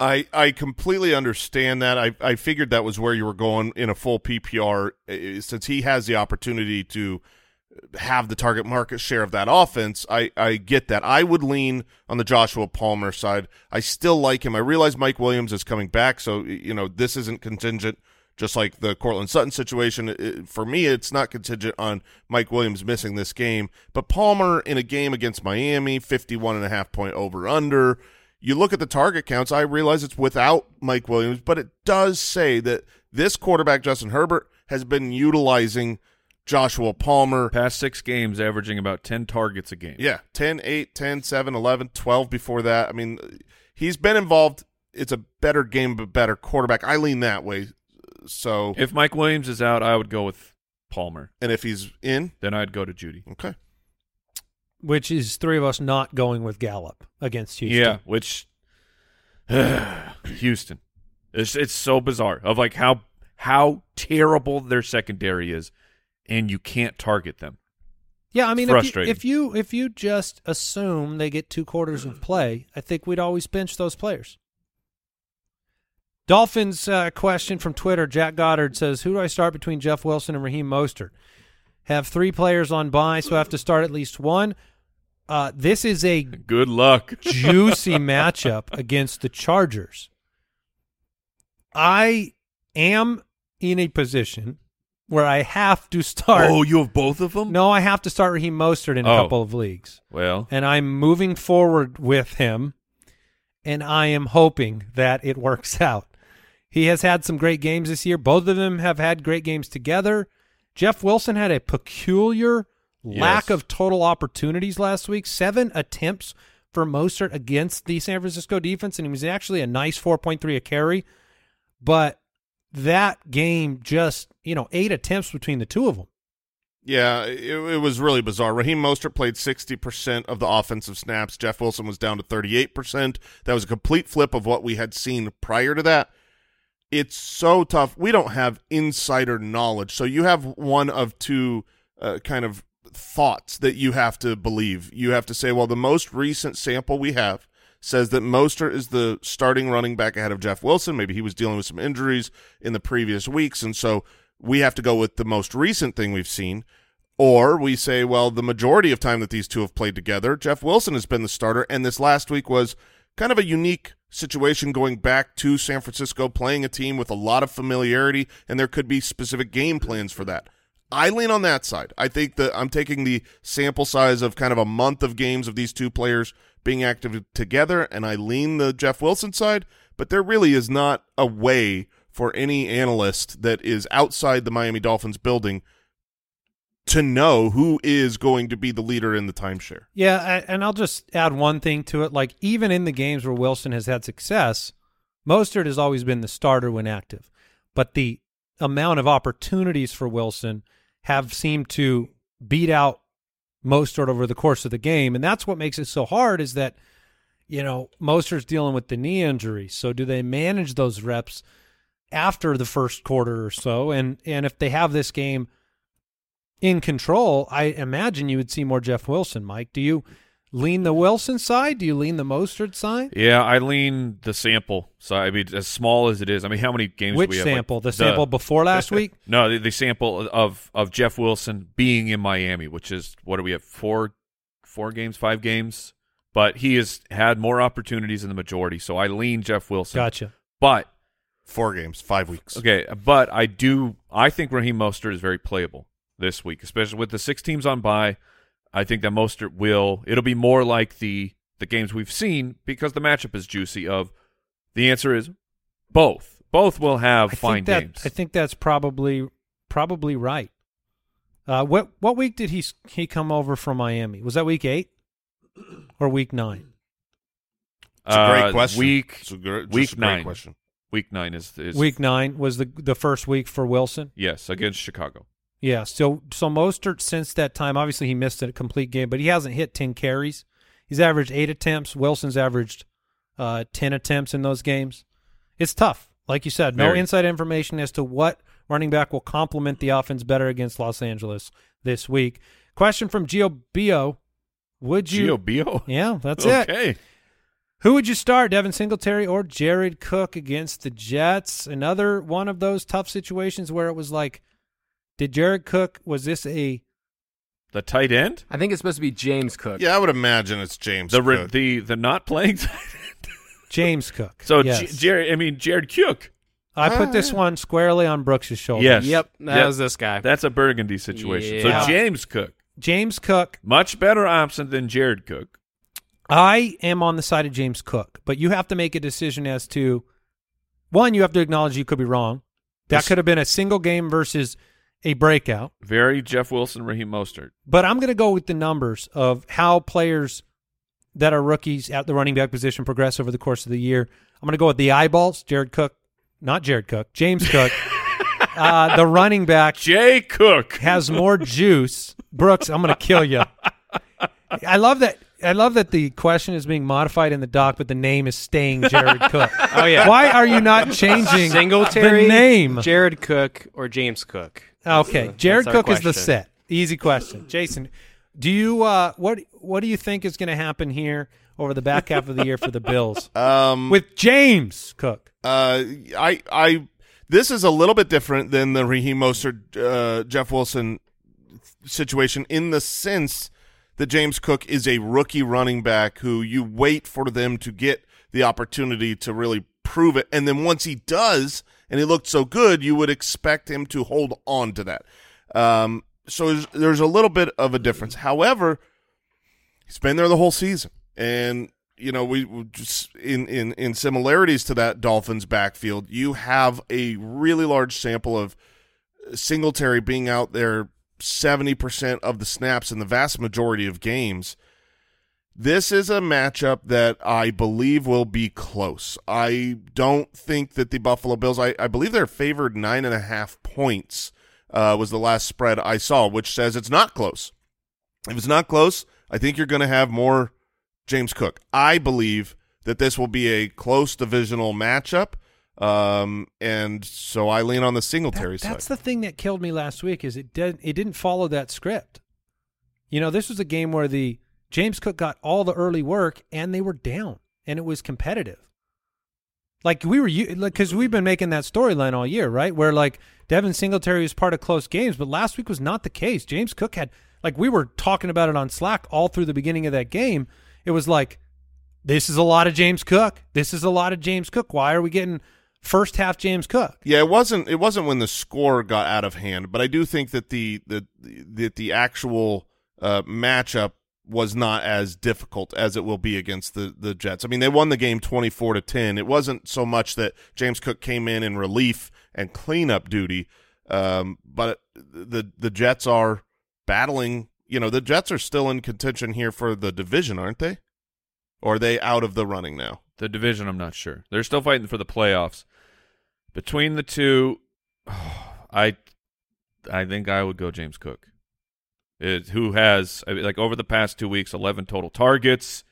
I, I completely understand that. I, I figured that was where you were going in a full PPR uh, since he has the opportunity to have the target market share of that offense. I, I get that. I would lean on the Joshua Palmer side. I still like him. I realize Mike Williams is coming back, so you know this isn't contingent. Just like the Courtland Sutton situation, It- for me, it's not contingent on Mike Williams missing this game. But Palmer in a game against Miami, 51 and a half point over under. You look at the target counts, I realize it's without Mike Williams, but it does say that this quarterback, Justin Herbert, has been utilizing Joshua Palmer. Past six games, averaging about 10 targets a game. Yeah, 10, 8, 10, 7, 11, 12 before that. I mean, he's been involved. It's a better game, but better quarterback. I lean that way. So, If Mike Williams is out, I would go with Palmer. and if he's in, Then I'd go to Jeudy. okay. Which is three of us not going with Gallup against Houston. Yeah, which Houston. It's it's so bizarre of like how how terrible their secondary is, and you can't target them. Yeah, I mean, if you, if you if you just assume they get two quarters of play, I think we'd always bench those players. Dolphins uh, question from Twitter. Jack Goddard says, "Who do I start between Jeff Wilson and Raheem Mostert?" have three players on bye, so I have to start at least one. Uh, this is a Good luck. juicy matchup against the Chargers. I am in a position where I have to start. Oh, you have both of them? No, I have to start Raheem Mostert in a Oh. couple of leagues. Well, And I'm moving forward with him, and I am hoping that it works out. He has had some great games this year. Both of them have had great games together. Jeff Wilson had a peculiar lack Yes. of total opportunities last week. Seven attempts for Mostert against the San Francisco defense, and he was actually a nice 4.3 a carry. But that game just, you know, eight attempts between the two of them. Yeah, it, it was really bizarre. Raheem Mostert played 60% of the offensive snaps. Jeff Wilson was down to 38%. That was a complete flip of what we had seen prior to that. It's so tough. We don't have insider knowledge. So you have one of two uh, kind of thoughts that you have to believe. You have to say, well, the most recent sample we have says that Mostert is the starting running back ahead of Jeff Wilson. Maybe he was dealing with some injuries in the previous weeks, and so we have to go with the most recent thing we've seen. Or we say, well, the majority of time that these two have played together, Jeff Wilson has been the starter, and this last week was kind of a unique situation going back to San Francisco, playing a team with a lot of familiarity, and there could be specific game plans for that. I lean on that side. I think that I'm taking the sample size of kind of a month of games of these two players being active together, and I lean the Jeff Wilson side, but there really is not a way for any analyst that is outside the Miami Dolphins building to know who is going to be the leader in the timeshare. Yeah, and I'll just add one thing to it. Like even in the games where Wilson has had success, Mostert has always been the starter when active, but the amount of opportunities for Wilson have seemed to beat out Mostert over the course of the game, and that's what makes it so hard. Is that you know Mostert's dealing with the knee injury, so do they manage those reps after the first quarter or so? And and if they have this game in control, I imagine you would see more Jeff Wilson. Mike, do you lean the Wilson side? Do you lean the Mostert side? yeah, I lean the sample. So I mean, as small as it is, I mean, how many games? do Which we have? Like, sample? the sample before last week? No, the, the sample of of Jeff Wilson being in Miami, which is what do we have four four games, five games, but he has had more opportunities in the majority. So I lean Jeff Wilson. Gotcha. But Four games, five weeks. okay, but I do. I think Raheem Mostert is very playable this week, especially with the six teams on bye. I think that Mostert will. It'll be more like the the games we've seen because the matchup is juicy. Of the answer is both. Both will have I fine think that, games. I think that's probably probably right. Uh, what what week did he he come over from Miami? Was that week eight or week nine? It's a great Uh, question. Week It's a gr- just week a great nine. question. Week nine is is Week nine was the the first week for Wilson. Yes, against Chicago. Yeah, so so Mostert since that time, obviously he missed a complete game, but he hasn't hit ten carries. He's averaged eight attempts. Wilson's averaged uh, ten attempts in those games. It's tough, like you said. No Very. inside information as to what running back will complement the offense better against Los Angeles this week. Question from Gio Bio: Would you? Gio Bio. Yeah, that's it. okay. Who would you start, Devin Singletary or Jared Cook against the Jets? Another one of those tough situations where it was like, did Jared Cook was this a The tight end. I think it's supposed to be James Cook. Yeah, I would imagine it's James. The re- Cook. the the not playing. tight end. James Cook? so yes. J- Jared. I mean Jared Cook. I put this ah. one squarely on Brooks' shoulders. Yes. Yep, that Yep. was this guy. That's a Burgundy situation. Yeah. So James Cook, James Cook. much better option than Jared Cook. I am on the side of James Cook, but you have to make a decision as to one. You have to acknowledge you could be wrong. That Yes. could have been a single game versus a breakout. Very Jeff Wilson, Raheem Mostert. But I'm going to go with the numbers of how players that are rookies at the running back position progress over the course of the year. I'm going to go with the eyeballs. Jared Cook, not Jared Cook, James Cook. uh, the running back Jay Cook. has more juice. Brooks, I'm going to kill you. I love that. I love that the question is being modified in the doc, but the name is staying Jared Cook. Oh yeah, Why are you not changing Singletary, the name? Jared Cook or James Cook. Okay, That's Jared Cook is the set. Easy question, Jason. Do you uh, what what do you think is going to happen here over the back half of the year for the Bills um, with James Cook? Uh, I, I, this is a little bit different than the Raheem Mostert, uh, Jeff Wilson situation in the sense that James Cook is a rookie running back who you wait for them to get the opportunity to really prove it. And then once he does, and he looked so good, you would expect him to hold on to that. Um, so there's, there's a little bit of a difference. However, he's been there the whole season. And you know, we we just in, in in similarities to that Dolphins backfield, you have a really large sample of Singletary being out there 70% of the snaps in the vast majority of games. This is a matchup that I believe will be close. I don't think that the Buffalo Bills, I, I believe they're favored nine and a half points, uh, was the last spread I saw, which says it's not close. If it's not close, I think you're going to have more James Cook. I believe that this will be a close divisional matchup. Um, and so I lean on the Singletary That- side. that's the thing that killed me last week is it did it didn't follow that script. You know, this was a game where the James Cook got all the early work and they were down and it was competitive. Like we were because we've been making that storyline all year, right? Where like Devin Singletary was part of close games, but last week was not the case. James Cook had like we were talking about it on Slack all through the beginning of that game. It was like this is a lot of James Cook. This is a lot of James Cook. Why are we getting first half James Cook? Yeah, it wasn't. It wasn't when the score got out of hand, but I do think that the the that the actual uh, matchup was not as difficult as it will be against the the Jets. I mean, they won the game twenty four to ten. It wasn't so much that James Cook came in in relief and cleanup duty, um, but the the Jets are battling. You know, the Jets are still in contention here for the division, aren't they? Or are they out of the running now? The division, I'm not sure. They're still fighting for the playoffs. Between the two, I, I think I would go James Cook. It, who has I mean, like over the past two weeks, 11 total targets.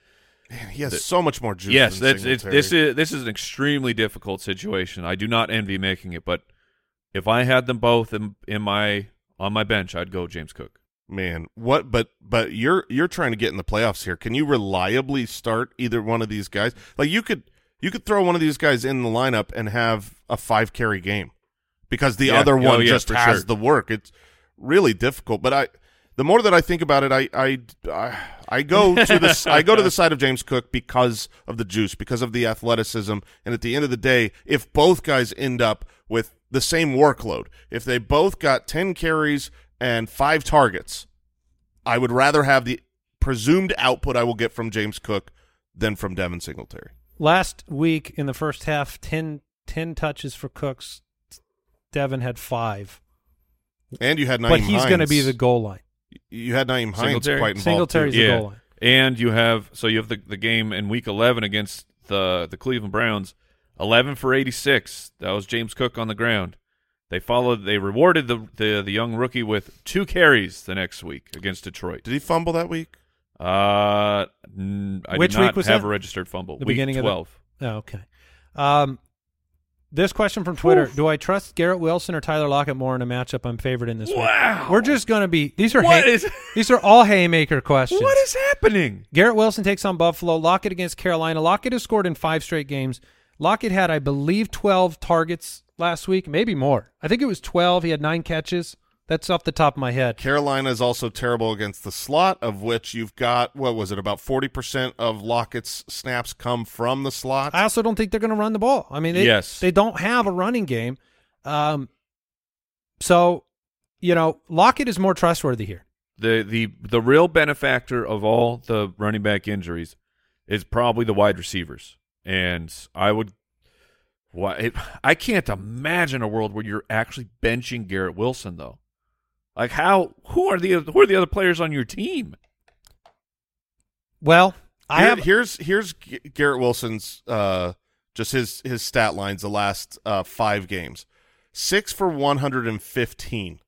Man, he has The- so much more juice. yes, it's, this is this is an extremely difficult situation. I do not envy making it, but if I had them both in, in my on my bench, I'd go James Cook. Man, what? But but you're you're trying to get in the playoffs here. Can you reliably start either one of these guys? Like you could you could throw one of these guys in the lineup and have a five carry game because the Yeah. other Oh, one yeah, just has sure. the work. It's really difficult. But I the more that I think about it, I I I, I go to the I go to the side of James Cook because of the juice, because of the athleticism, and at the end of the day, if both guys end up with the same workload, if they both got ten carries and five targets, I would rather have the presumed output I will get from James Cook than from Devin Singletary. Last week in the first half, 10, 10 touches for Cooks. Devin had five, And you had Nyheim but he's going to be the goal line. You had Nyheim Hines Singletary? quite involved. Singletary's too. the Yeah. goal line. And you have so you have the the game in week 11 against the the Cleveland Browns, 11 for 86. That was James Cook on the ground. They followed they rewarded the the, the young rookie with two carries the next week against Detroit. Did he fumble that week? Uh n- I Which did not week was have that? a registered fumble. The week beginning of the- 12. Oh, okay. Um, this question from Twitter: Do I trust Garrett Wilson or Tyler Lockett more in a matchup I'm favored in this Wow. week? We're just going to be these are hay- is- these are all haymaker questions. What is happening? Garrett Wilson takes on Buffalo. Lockett against Carolina. Lockett has scored in five straight games. Lockett had, I believe, 12 targets last week, maybe more. I think it was 12. He had nine catches. That's off the top of my head. Carolina is also terrible against the slot, of which you've got what was it about forty percent of Lockett's snaps come from the slot. I also don't think they're going to run the ball. I mean, they, Yes. they don't have a running game. Um, so, you know, Lockett is more trustworthy here. The the the real benefactor of all the running back injuries is probably the wide receivers. And I would why it, I can't imagine a world where you're actually benching Garrett Wilson though. Like how who are the who are the other players on your team? Well, I Here- have here's here's Garrett Wilson's uh just his his stat lines the last uh five games. Six for one hundred and fifteen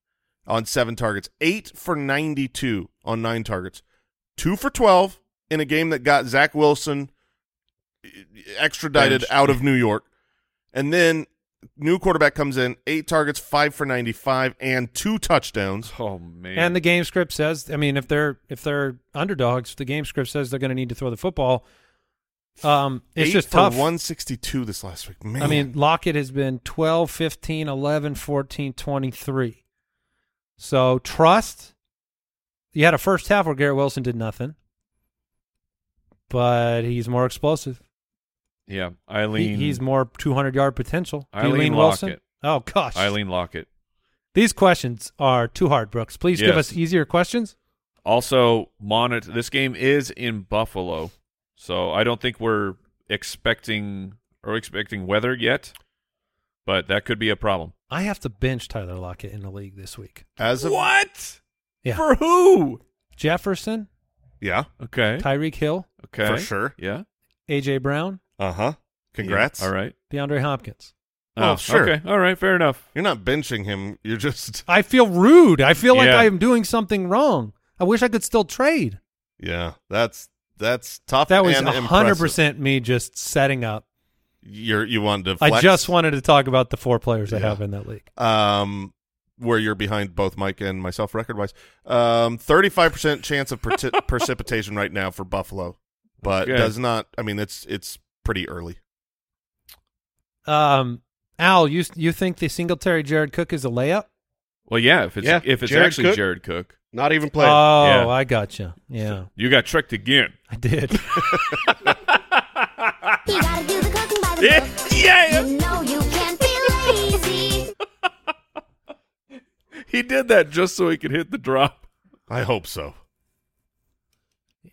on seven targets, eight for ninety two on nine targets, two for twelve in a game that got Zach Wilson extradited Benched. out of New York. And then new quarterback comes in, eight targets, five for ninety five, and two touchdowns. Oh man. And the game script says, I mean, if they're if they're underdogs, the game script says they're going to need to throw the football. Um, it's Eight just for tough. 162 this last week. Man. I mean, Lockett has been 12, 15, 11, 14, 23. So trust, You had a first half where Garrett Wilson did nothing, but he's more explosive. Yeah, He- Eileen. he's more 200 yard potential. Do Eileen Wilson? Lockett. Oh gosh, Eileen Lockett. These questions are too hard, Brooks. Please give us easier questions. Also, monitor. This game is in Buffalo, so I don't think we're expecting or expecting weather yet, but that could be a problem. I have to bench Tyler Lockett in the league this week. As of What? Yeah. For who? Jefferson, yeah, Okay. Tyreek Hill, Okay. for sure. Yeah. AJ Brown, Uh huh. Congrats. Yeah. All right. DeAndre Hopkins. Oh, sure. Okay. All right. Fair enough. You're not benching him. You're just I feel rude. I feel like Yeah. I am doing something wrong. I wish I could still trade. yeah. That's that's tough. That was and hundred impressive. percent me just setting up. You're you wanted to. I just wanted to talk about the four players I have in that league. um where you're behind both Mike and myself record wise. Um, thirty five percent chance of preci- precipitation right now for Buffalo, but Okay. does not. I mean, it's it's pretty early. Um, Al, you you think the Singletary Jared Cook is a layup? Well, yeah. If it's Yeah, if it's Jared actually Cook. Jared Cook, Not even playing. Oh, Yeah. I gotcha. Yeah, you got tricked again. I did. You gotta do the cooking by the book. yeah. You know you can't be lazy. He did that just so he could hit the drop. I hope so.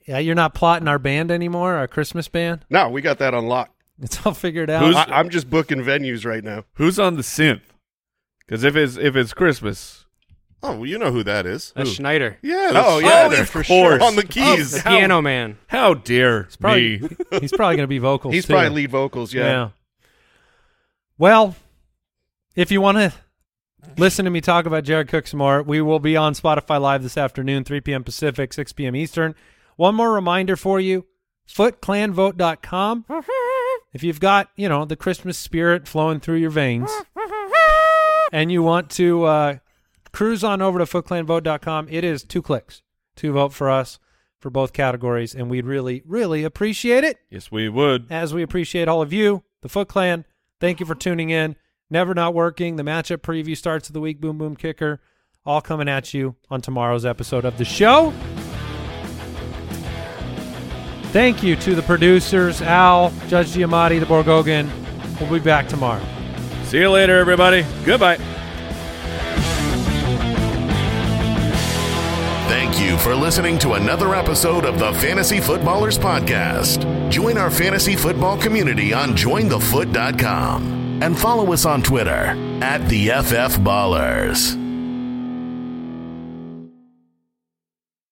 Yeah, you're not plotting our band anymore, our Christmas band. no, we got that on lock. It's all figured out. Who's- I, I'm just booking venues right now. Who's on the synth? Because if it's if it's Christmas, Oh, well, you know who that is. That's Schneider, Yeah. Oh, that's Oh, yeah, Schneider, of for course. sure. On the oh, keys. the piano man. how dare probably, me? he's probably going to be vocals. He's too. probably lead vocals. Yeah. Well, if you want to listen to me talk about Jared Cook some more, we will be on Spotify Live this afternoon, 3 p.m. Pacific, 6 p.m. Eastern. One more reminder for you footclanvote.com. If you've got, you know, the Christmas spirit flowing through your veins and you want to uh, cruise on over to footclanvote.com, it is two clicks to vote for us for both categories, and we'd really, really appreciate it yes, we would. as we appreciate all of you, the Foot Clan. Thank you for tuning in. Never not working. The matchup preview starts of the week. Boom Boom Kicker, all coming at you on tomorrow's episode of the show. Thank you to the producers, Al, Judge Giamatti, the Borgogan. We'll be back tomorrow. See you later, everybody. Goodbye. Thank you for listening to another episode of the Fantasy Footballers Podcast. Join our fantasy football community on jointhefoot.com and follow us on Twitter at the FF Ballers.